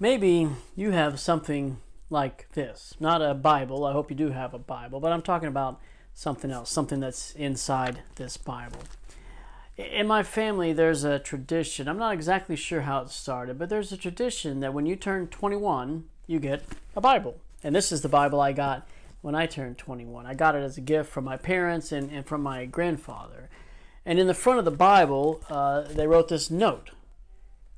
Maybe you have something like this. Not a Bible. I hope you do have a Bible, but I'm talking about something else, something that's inside this Bible. In my family, there's a tradition. I'm not exactly sure how it started, but there's a tradition that when you turn 21, you get a Bible. And this is the Bible I got when I turned 21. I got it as a gift from my parents and, and from my grandfather. And in the front of the Bible, uh, they wrote this note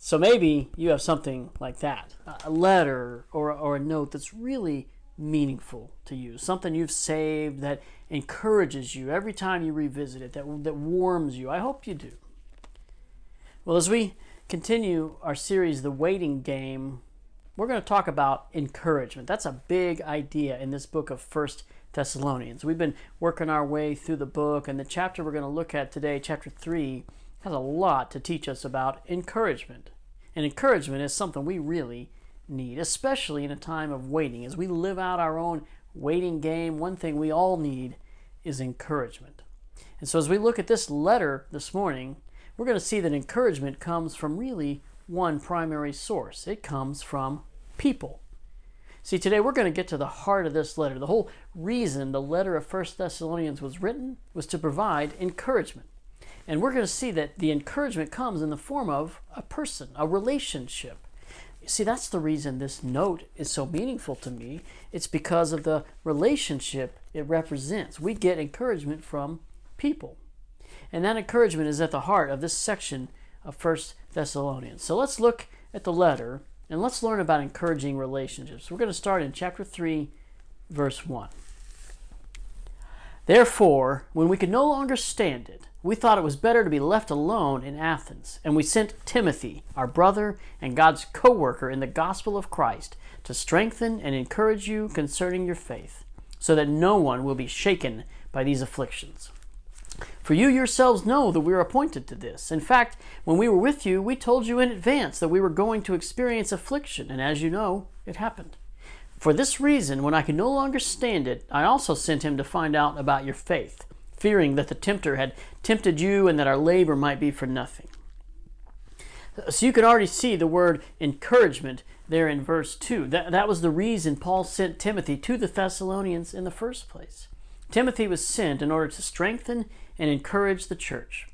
so maybe you have something like that a letter or, or a note that's really meaningful to you, something you've saved that encourages you every time you revisit it, that, that warms you. I hope you do. Well, as we continue our series, The Waiting Game, we're going to talk about encouragement. That's a big idea in this book of First Thessalonians. We've been working our way through the book, and the chapter we're going to look at today, chapter 3, has a lot to teach us about encouragement. And encouragement is something we really need, especially in a time of waiting. As we live out our own waiting game, one thing we all need is encouragement. And so, as we look at this letter this morning, we're going to see that encouragement comes from really one primary source it comes from people. See, today we're going to get to the heart of this letter. The whole reason the letter of First Thessalonians was written was to provide encouragement. And we're going to see that the encouragement comes in the form of a person, a relationship. See, that's the reason this note is so meaningful to me. It's because of the relationship it represents. We get encouragement from people. And that encouragement is at the heart of this section of First Thessalonians. So let's look at the letter and let's learn about encouraging relationships. We're going to start in chapter 3, verse 1. Therefore, when we could no longer stand it, we thought it was better to be left alone in Athens, and we sent Timothy, our brother and God's co worker in the gospel of Christ, to strengthen and encourage you concerning your faith, so that no one will be shaken by these afflictions. For you yourselves know that we are appointed to this. In fact, when we were with you, we told you in advance that we were going to experience affliction, and as you know, it happened. For this reason, when I could no longer stand it, I also sent him to find out about your faith fearing that the tempter had tempted you and that our labor might be for nothing. So you can already see the word encouragement there in verse 2. That, that was the reason Paul sent Timothy to the Thessalonians in the first place. Timothy was sent in order to strengthen and encourage the church.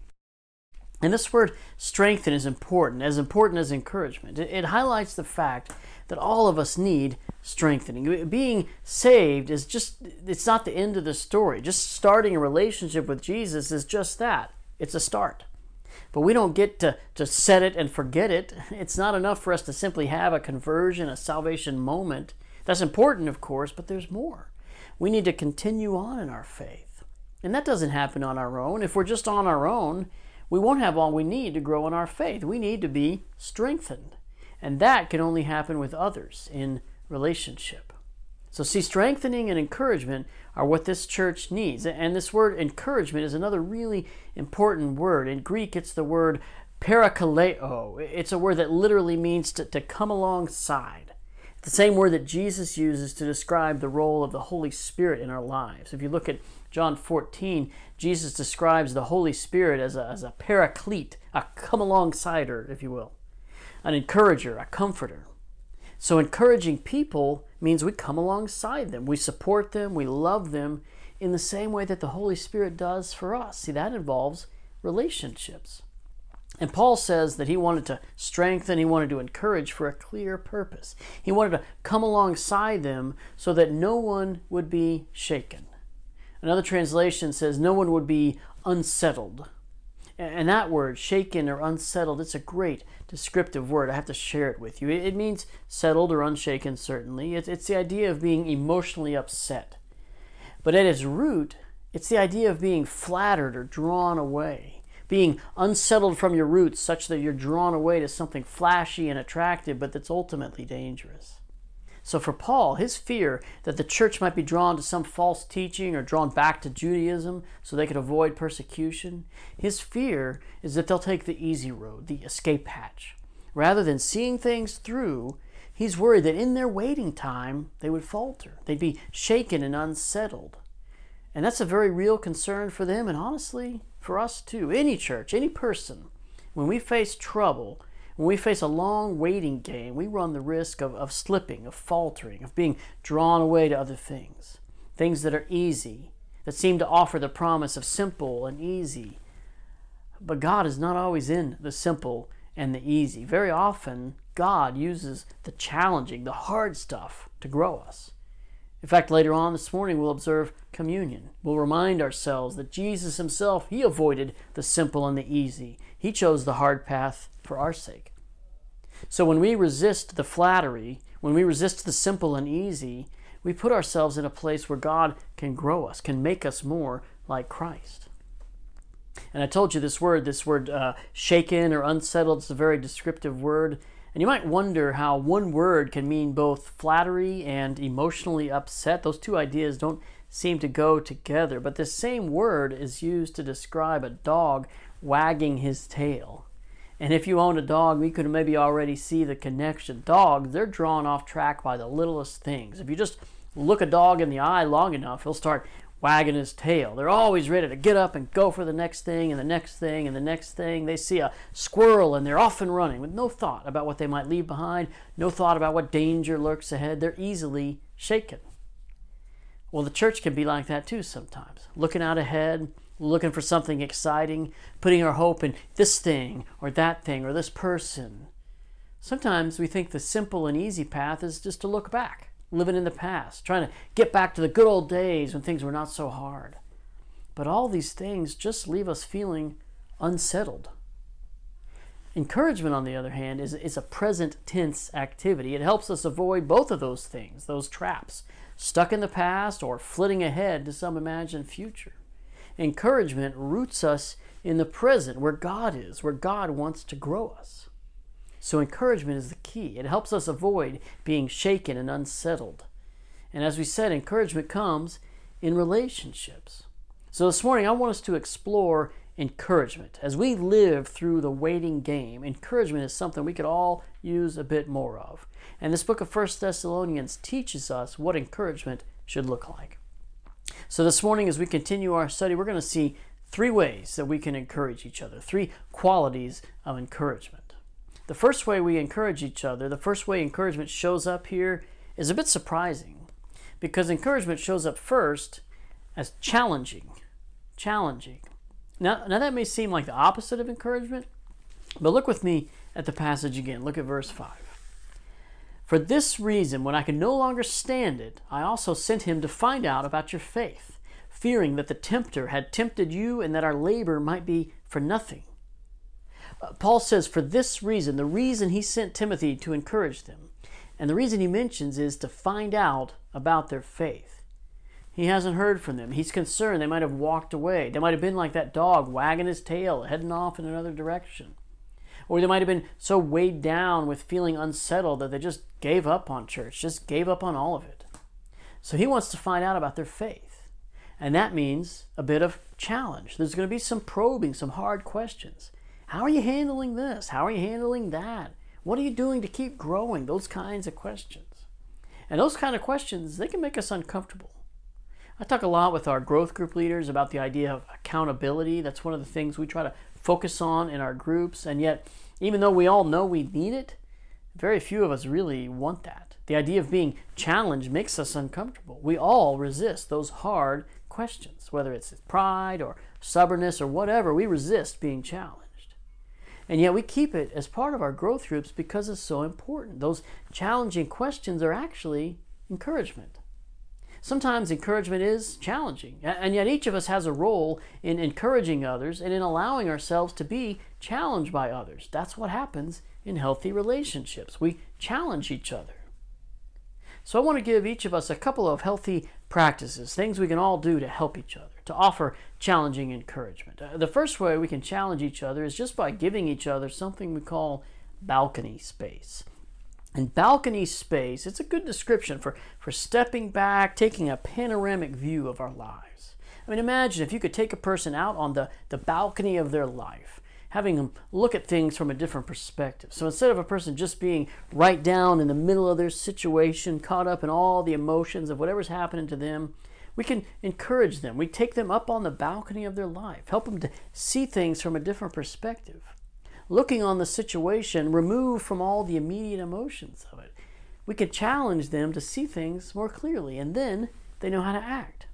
And this word strengthen is important, as important as encouragement. It, it highlights the fact that all of us need strengthening. Being saved is just, it's not the end of the story. Just starting a relationship with Jesus is just that it's a start. But we don't get to, to set it and forget it. It's not enough for us to simply have a conversion, a salvation moment. That's important, of course, but there's more. We need to continue on in our faith. And that doesn't happen on our own. If we're just on our own, we won't have all we need to grow in our faith. We need to be strengthened. And that can only happen with others in relationship. So, see, strengthening and encouragement are what this church needs. And this word encouragement is another really important word. In Greek, it's the word parakaleo. It's a word that literally means to, to come alongside. the same word that Jesus uses to describe the role of the Holy Spirit in our lives. If you look at John 14, Jesus describes the Holy Spirit as a, as a paraclete, a come alongsider, if you will, an encourager, a comforter. So, encouraging people means we come alongside them, we support them, we love them in the same way that the Holy Spirit does for us. See, that involves relationships. And Paul says that he wanted to strengthen, he wanted to encourage for a clear purpose. He wanted to come alongside them so that no one would be shaken. Another translation says no one would be unsettled. And that word, shaken or unsettled, it's a great descriptive word. I have to share it with you. It means settled or unshaken, certainly. It's, the idea of being emotionally upset. But at its root, it's the idea of being flattered or drawn away, being unsettled from your roots such that you're drawn away to something flashy and attractive, but that's ultimately dangerous. So for Paul, his fear that the church might be drawn to some false teaching or drawn back to Judaism so they could avoid persecution, his fear is that they'll take the easy road, the escape hatch. Rather than seeing things through, he's worried that in their waiting time they would falter. They'd be shaken and unsettled. And that's a very real concern for them and honestly for us too. Any church, any person, when we face trouble, When we face a long waiting game, we run the risk of, of slipping, of faltering, of being drawn away to other things. Things that are easy, that seem to offer the promise of simple and easy. But God is not always in the simple and the easy. Very often, God uses the challenging, the hard stuff to grow us. In fact, later on this morning, we'll observe communion. We'll remind ourselves that Jesus himself, he avoided the simple and the easy. He chose the hard path for our sake. So when we resist the flattery, when we resist the simple and easy, we put ourselves in a place where God can grow us, can make us more like Christ. And I told you this word, this word uh, shaken or unsettled, it's a very descriptive word. And you might wonder how one word can mean both flattery and emotionally upset. Those two ideas don't seem to go together, but the same word is used to describe a dog wagging his tail. And if you own a dog, we could maybe already see the connection. Dogs, they're drawn off track by the littlest things. If you just look a dog in the eye long enough, he'll start wagging his tail. They're always ready to get up and go for the next thing and the next thing and the next thing. They see a squirrel and they're off and running with no thought about what they might leave behind, no thought about what danger lurks ahead. They're easily shaken. Well, the church can be like that too sometimes, looking out ahead, looking for something exciting, putting our hope in this thing or that thing or this person. Sometimes we think the simple and easy path is just to look back living in the past, trying to get back to the good old days when things were not so hard. But all these things just leave us feeling unsettled. Encouragement, on the other hand, is, is a present tense activity. It helps us avoid both of those things, those traps, stuck in the past or flitting ahead to some imagined future. Encouragement roots us in the present, where God is, where God wants to grow us. So, encouragement is the key. It helps us avoid being shaken and unsettled. And as we said, encouragement comes in relationships. So, this morning, I want us to explore encouragement. As we live through the waiting game, encouragement is something we could all use a bit more of. And this book of 1 Thessalonians teaches us what encouragement should look like. So, this morning, as we continue our study, we're going to see three ways that we can encourage each other, three qualities of encouragement. The first way we encourage each other, the first way encouragement shows up here is a bit surprising because encouragement shows up first as challenging. Challenging. Now, now that may seem like the opposite of encouragement, but look with me at the passage again. Look at verse 5. For this reason, when I could no longer stand it, I also sent him to find out about your faith, fearing that the tempter had tempted you and that our labor might be for nothing. Uh, Paul says, for this reason, the reason he sent Timothy to encourage them, and the reason he mentions is to find out about their faith. He hasn't heard from them. He's concerned they might have walked away. They might have been like that dog wagging his tail, heading off in another direction. Or they might have been so weighed down with feeling unsettled that they just gave up on church, just gave up on all of it. So he wants to find out about their faith. And that means a bit of challenge. There's going to be some probing, some hard questions. How are you handling this? How are you handling that? What are you doing to keep growing? Those kinds of questions. And those kind of questions, they can make us uncomfortable. I talk a lot with our growth group leaders about the idea of accountability. That's one of the things we try to focus on in our groups. And yet, even though we all know we need it, very few of us really want that. The idea of being challenged makes us uncomfortable. We all resist those hard questions, whether it's pride or stubbornness or whatever, we resist being challenged. And yet we keep it as part of our growth groups because it's so important. Those challenging questions are actually encouragement. Sometimes encouragement is challenging, and yet each of us has a role in encouraging others and in allowing ourselves to be challenged by others. That's what happens in healthy relationships. We challenge each other. So I want to give each of us a couple of healthy practices, things we can all do to help each other, to offer challenging encouragement. Uh, the first way we can challenge each other is just by giving each other something we call balcony space. And balcony space, it's a good description for, for stepping back, taking a panoramic view of our lives. I mean, imagine if you could take a person out on the, the balcony of their life having them look at things from a different perspective. So instead of a person just being right down in the middle of their situation, caught up in all the emotions of whatever's happening to them, we can encourage them. We take them up on the balcony of their life, help them to see things from a different perspective. Looking on the situation removed from all the immediate emotions of it. We can challenge them to see things more clearly, and then they know how to act.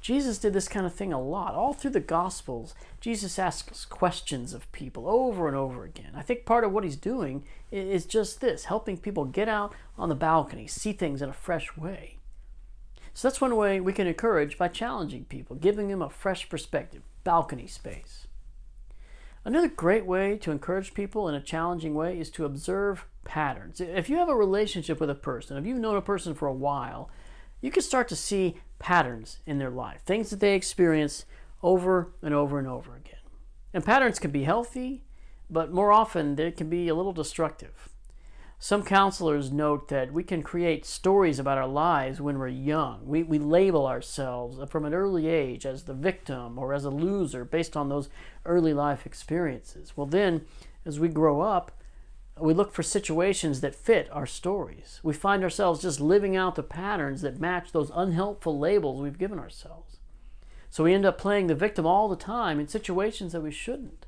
Jesus did this kind of thing a lot. All through the Gospels, Jesus asks questions of people over and over again. I think part of what he's doing is just this helping people get out on the balcony, see things in a fresh way. So that's one way we can encourage by challenging people, giving them a fresh perspective, balcony space. Another great way to encourage people in a challenging way is to observe patterns. If you have a relationship with a person, if you've known a person for a while, you can start to see patterns in their life, things that they experience over and over and over again. And patterns can be healthy, but more often they can be a little destructive. Some counselors note that we can create stories about our lives when we're young. We, we label ourselves from an early age as the victim or as a loser based on those early life experiences. Well, then, as we grow up, we look for situations that fit our stories. We find ourselves just living out the patterns that match those unhelpful labels we've given ourselves. So we end up playing the victim all the time in situations that we shouldn't.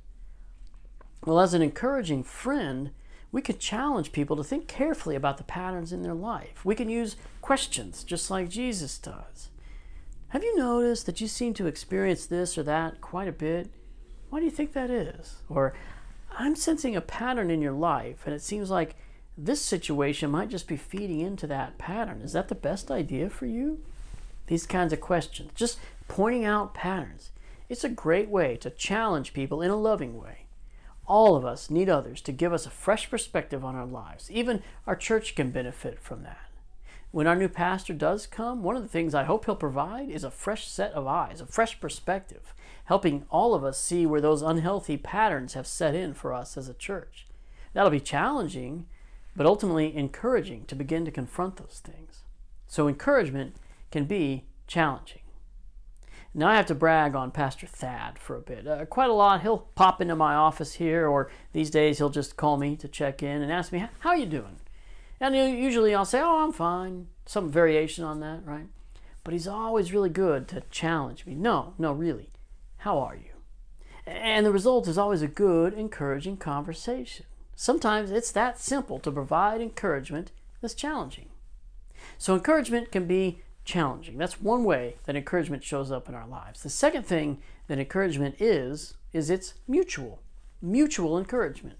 Well, as an encouraging friend, we can challenge people to think carefully about the patterns in their life. We can use questions just like Jesus does. Have you noticed that you seem to experience this or that quite a bit? Why do you think that is? Or I'm sensing a pattern in your life, and it seems like this situation might just be feeding into that pattern. Is that the best idea for you? These kinds of questions, just pointing out patterns. It's a great way to challenge people in a loving way. All of us need others to give us a fresh perspective on our lives. Even our church can benefit from that. When our new pastor does come, one of the things I hope he'll provide is a fresh set of eyes, a fresh perspective, helping all of us see where those unhealthy patterns have set in for us as a church. That'll be challenging, but ultimately encouraging to begin to confront those things. So, encouragement can be challenging. Now I have to brag on Pastor Thad for a bit. Uh, quite a lot. He'll pop into my office here, or these days he'll just call me to check in and ask me, "How are you doing?" And usually I'll say, oh, I'm fine. Some variation on that, right? But he's always really good to challenge me. No, no, really. How are you? And the result is always a good, encouraging conversation. Sometimes it's that simple to provide encouragement that's challenging. So, encouragement can be challenging. That's one way that encouragement shows up in our lives. The second thing that encouragement is, is it's mutual. Mutual encouragement.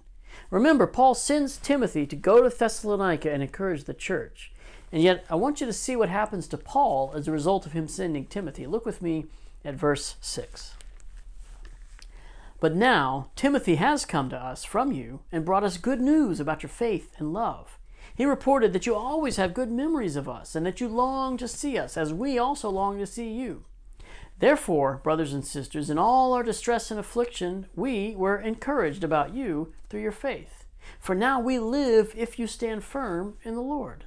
Remember, Paul sends Timothy to go to Thessalonica and encourage the church. And yet, I want you to see what happens to Paul as a result of him sending Timothy. Look with me at verse 6. But now, Timothy has come to us from you and brought us good news about your faith and love. He reported that you always have good memories of us and that you long to see us, as we also long to see you. Therefore, brothers and sisters, in all our distress and affliction, we were encouraged about you through your faith. For now we live if you stand firm in the Lord.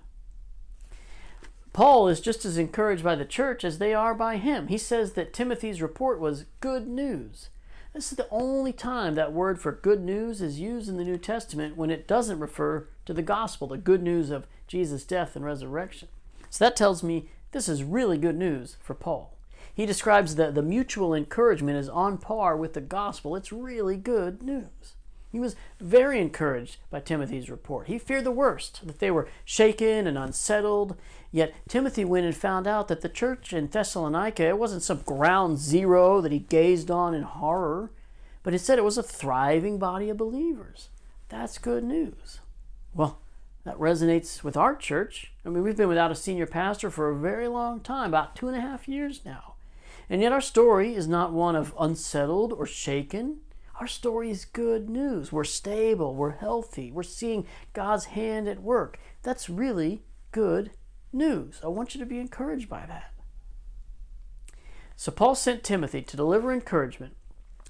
Paul is just as encouraged by the church as they are by him. He says that Timothy's report was good news. This is the only time that word for good news is used in the New Testament when it doesn't refer to the gospel, the good news of Jesus' death and resurrection. So that tells me this is really good news for Paul. He describes that the mutual encouragement is on par with the gospel. It's really good news. He was very encouraged by Timothy's report. He feared the worst, that they were shaken and unsettled. Yet Timothy went and found out that the church in Thessalonica, it wasn't some ground zero that he gazed on in horror, but instead it was a thriving body of believers. That's good news. Well, that resonates with our church. I mean, we've been without a senior pastor for a very long time, about two and a half years now. And yet, our story is not one of unsettled or shaken. Our story is good news. We're stable, we're healthy, we're seeing God's hand at work. That's really good news. I want you to be encouraged by that. So, Paul sent Timothy to deliver encouragement,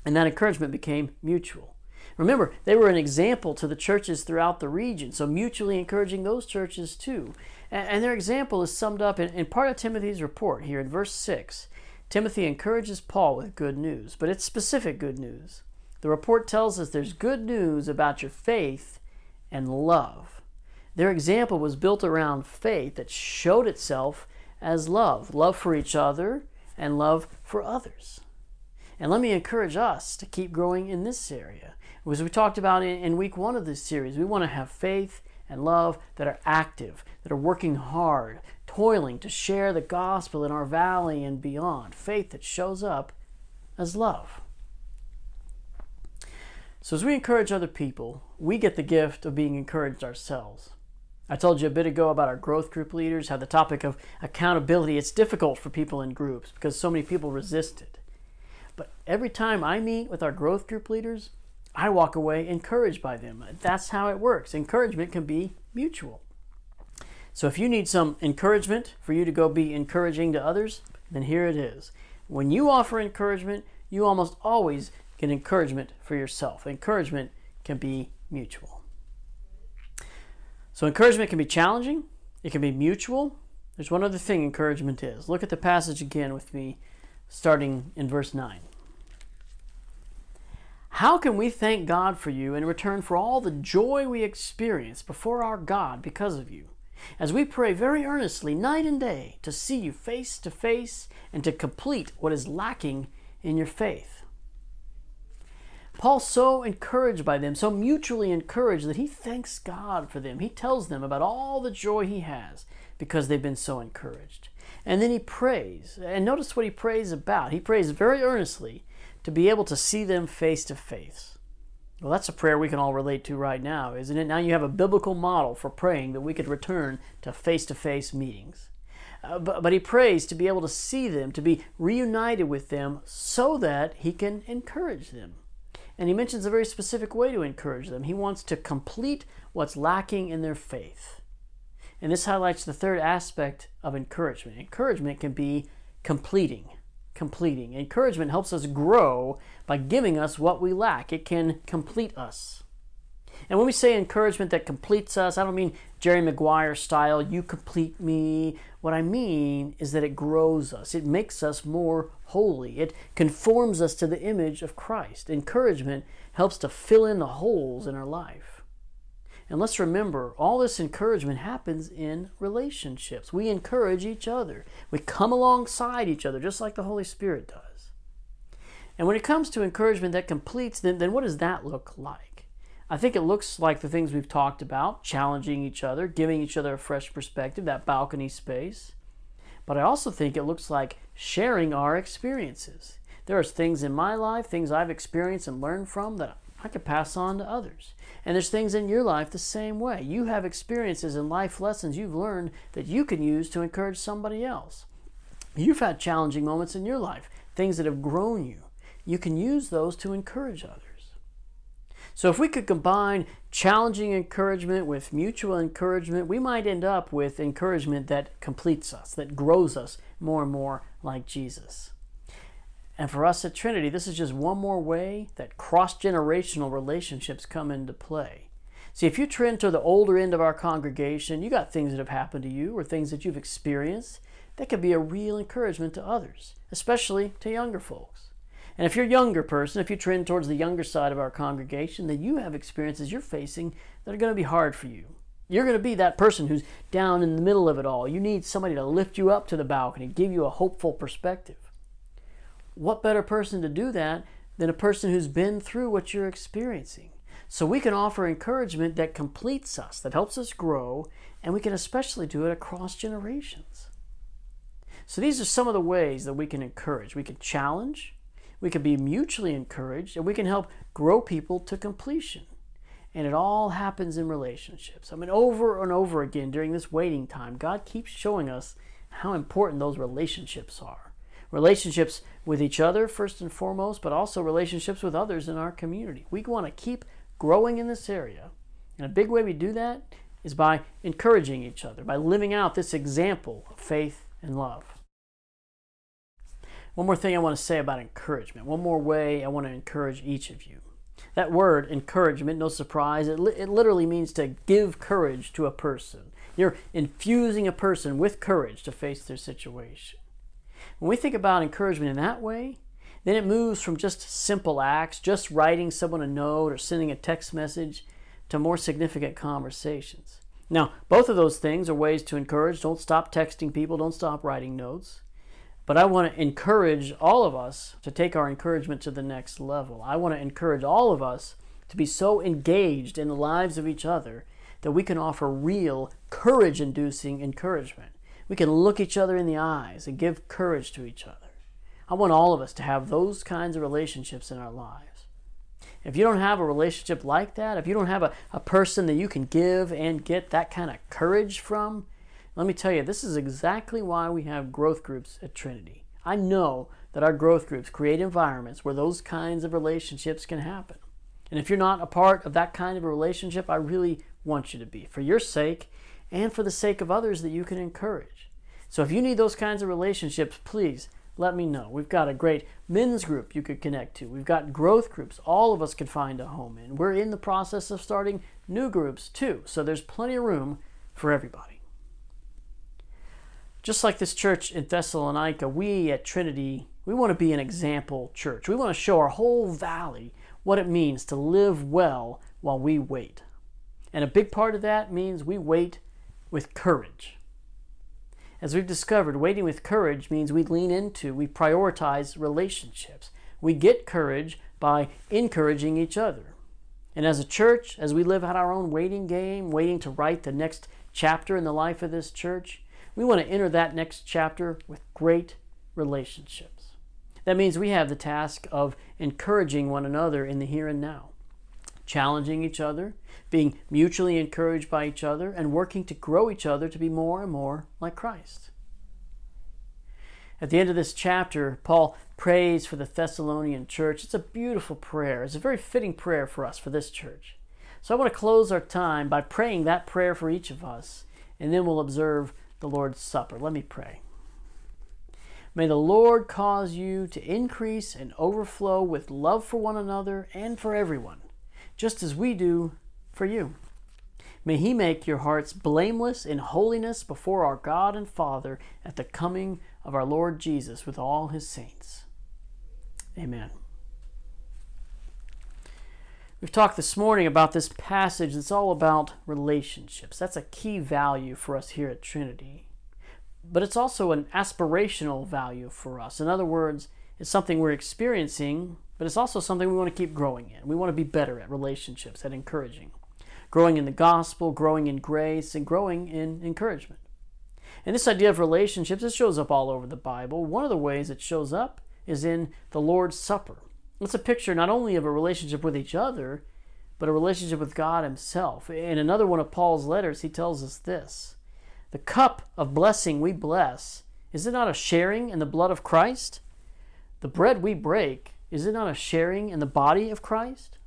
and that encouragement became mutual. Remember, they were an example to the churches throughout the region, so mutually encouraging those churches too. And, their example is summed up in, in part of Timothy's report here in verse 6. Timothy encourages Paul with good news, but it's specific good news. The report tells us there's good news about your faith and love. Their example was built around faith that showed itself as love love for each other and love for others. And let me encourage us to keep growing in this area. As we talked about in, week one of this series, we want to have faith and love that are active, that are working hard, toiling to share the gospel in our valley and beyond. Faith that shows up as love. So, as we encourage other people, we get the gift of being encouraged ourselves. I told you a bit ago about our growth group leaders, how the topic of accountability, it's difficult for people in groups because so many people resist it. But every time I meet with our growth group leaders, I walk away encouraged by them. That's how it works. Encouragement can be mutual. So if you need some encouragement for you to go be encouraging to others, then here it is. When you offer encouragement, you almost always get encouragement for yourself. Encouragement can be mutual. So encouragement can be challenging, it can be mutual. There's one other thing encouragement is. Look at the passage again with me, starting in verse 9. How can we thank God for you in return for all the joy we experience before our God because of you? As we pray very earnestly night and day to see you face to face and to complete what is lacking in your faith. Paul's so encouraged by them, so mutually encouraged, that he thanks God for them. He tells them about all the joy he has because they've been so encouraged. And then he prays. And notice what he prays about. He prays very earnestly to be able to see them face to face. Well, that's a prayer we can all relate to right now, isn't it? Now you have a biblical model for praying that we could return to face to face meetings. Uh, but, but he prays to be able to see them, to be reunited with them, so that he can encourage them. And he mentions a very specific way to encourage them. He wants to complete what's lacking in their faith. And this highlights the third aspect of encouragement. Encouragement can be completing. Completing. Encouragement helps us grow by giving us what we lack, it can complete us. And when we say encouragement that completes us, I don't mean Jerry Maguire style, you complete me. What I mean is that it grows us, it makes us more holy, it conforms us to the image of Christ. Encouragement helps to fill in the holes in our life. And let's remember, all this encouragement happens in relationships. We encourage each other, we come alongside each other, just like the Holy Spirit does. And when it comes to encouragement that completes, then, then what does that look like? I think it looks like the things we've talked about challenging each other, giving each other a fresh perspective, that balcony space. But I also think it looks like sharing our experiences. There are things in my life, things I've experienced and learned from that I could pass on to others. And there's things in your life the same way. You have experiences and life lessons you've learned that you can use to encourage somebody else. You've had challenging moments in your life, things that have grown you. You can use those to encourage others. So, if we could combine challenging encouragement with mutual encouragement, we might end up with encouragement that completes us, that grows us more and more like Jesus. And for us at Trinity, this is just one more way that cross generational relationships come into play. See, if you trend to the older end of our congregation, you got things that have happened to you or things that you've experienced that could be a real encouragement to others, especially to younger folks. And if you're a younger person, if you trend towards the younger side of our congregation, then you have experiences you're facing that are going to be hard for you. You're going to be that person who's down in the middle of it all. You need somebody to lift you up to the balcony, give you a hopeful perspective. What better person to do that than a person who's been through what you're experiencing? So we can offer encouragement that completes us, that helps us grow, and we can especially do it across generations. So these are some of the ways that we can encourage. We can challenge, we can be mutually encouraged, and we can help grow people to completion. And it all happens in relationships. I mean, over and over again during this waiting time, God keeps showing us how important those relationships are. Relationships with each other, first and foremost, but also relationships with others in our community. We want to keep growing in this area. And a big way we do that is by encouraging each other, by living out this example of faith and love. One more thing I want to say about encouragement. One more way I want to encourage each of you. That word, encouragement, no surprise, it, li- it literally means to give courage to a person. You're infusing a person with courage to face their situation. When we think about encouragement in that way, then it moves from just simple acts, just writing someone a note or sending a text message, to more significant conversations. Now, both of those things are ways to encourage. Don't stop texting people, don't stop writing notes. But I want to encourage all of us to take our encouragement to the next level. I want to encourage all of us to be so engaged in the lives of each other that we can offer real courage inducing encouragement. We can look each other in the eyes and give courage to each other. I want all of us to have those kinds of relationships in our lives. If you don't have a relationship like that, if you don't have a, a person that you can give and get that kind of courage from, let me tell you, this is exactly why we have growth groups at Trinity. I know that our growth groups create environments where those kinds of relationships can happen. And if you're not a part of that kind of a relationship, I really want you to be for your sake and for the sake of others that you can encourage. So if you need those kinds of relationships, please let me know. We've got a great men's group you could connect to. We've got growth groups all of us could find a home in. We're in the process of starting new groups too, so there's plenty of room for everybody. Just like this church in Thessalonica, we at Trinity, we want to be an example church. We want to show our whole valley what it means to live well while we wait. And a big part of that means we wait with courage. As we've discovered, waiting with courage means we lean into, we prioritize relationships. We get courage by encouraging each other. And as a church, as we live out our own waiting game, waiting to write the next chapter in the life of this church, we want to enter that next chapter with great relationships. That means we have the task of encouraging one another in the here and now, challenging each other, being mutually encouraged by each other, and working to grow each other to be more and more like Christ. At the end of this chapter, Paul prays for the Thessalonian church. It's a beautiful prayer. It's a very fitting prayer for us, for this church. So I want to close our time by praying that prayer for each of us, and then we'll observe the Lord's Supper. Let me pray. May the Lord cause you to increase and overflow with love for one another and for everyone, just as we do for you. May He make your hearts blameless in holiness before our God and Father at the coming of our Lord Jesus with all His saints. Amen. We've talked this morning about this passage that's all about relationships. That's a key value for us here at Trinity. But it's also an aspirational value for us. In other words, it's something we're experiencing, but it's also something we want to keep growing in. We want to be better at relationships, at encouraging growing in the gospel, growing in grace, and growing in encouragement. And this idea of relationships, it shows up all over the Bible. One of the ways it shows up is in the Lord's Supper. It's a picture not only of a relationship with each other, but a relationship with God Himself. In another one of Paul's letters, he tells us this The cup of blessing we bless, is it not a sharing in the blood of Christ? The bread we break, is it not a sharing in the body of Christ?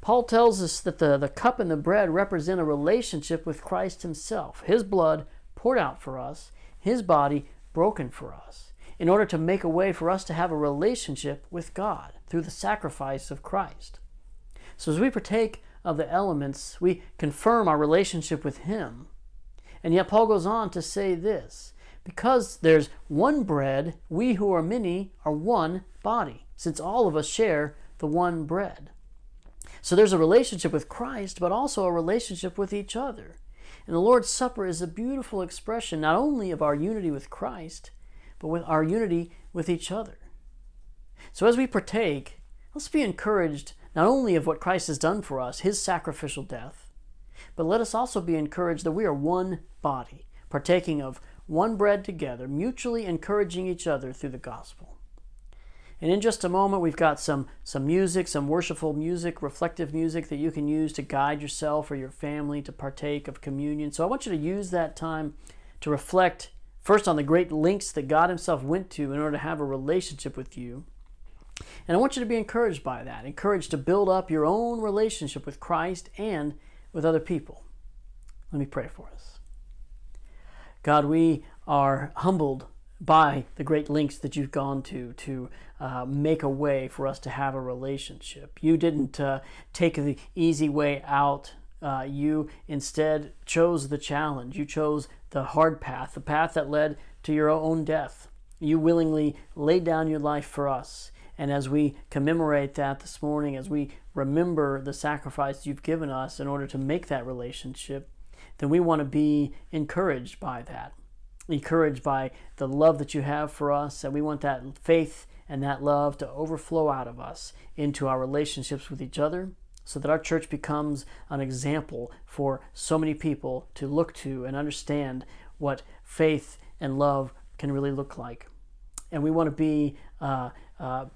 Paul tells us that the, the cup and the bread represent a relationship with Christ Himself, His blood poured out for us, His body broken for us, in order to make a way for us to have a relationship with God through the sacrifice of Christ. So as we partake of the elements, we confirm our relationship with Him. And yet, Paul goes on to say this because there's one bread, we who are many are one body, since all of us share the one bread. So there's a relationship with Christ, but also a relationship with each other. And the Lord's Supper is a beautiful expression not only of our unity with Christ, but with our unity with each other. So as we partake, let's be encouraged not only of what Christ has done for us, his sacrificial death, but let us also be encouraged that we are one body, partaking of one bread together, mutually encouraging each other through the gospel. And in just a moment, we've got some, some music, some worshipful music, reflective music that you can use to guide yourself or your family to partake of communion. So I want you to use that time to reflect first on the great lengths that God Himself went to in order to have a relationship with you. And I want you to be encouraged by that, encouraged to build up your own relationship with Christ and with other people. Let me pray for us. God, we are humbled by the great lengths that you've gone to to uh, make a way for us to have a relationship. You didn't uh, take the easy way out. Uh, you instead chose the challenge. You chose the hard path, the path that led to your own death. You willingly laid down your life for us. And as we commemorate that this morning, as we remember the sacrifice you've given us in order to make that relationship, then we want to be encouraged by that encouraged by the love that you have for us, and we want that faith and that love to overflow out of us into our relationships with each other so that our church becomes an example for so many people to look to and understand what faith and love can really look like. And we want to be uh, uh,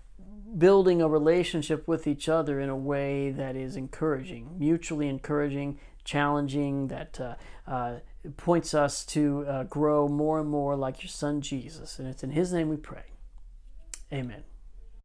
building a relationship with each other in a way that is encouraging, mutually encouraging, challenging, that uh, uh points us to uh, grow more and more like your son Jesus. And it's in his name we pray. Amen.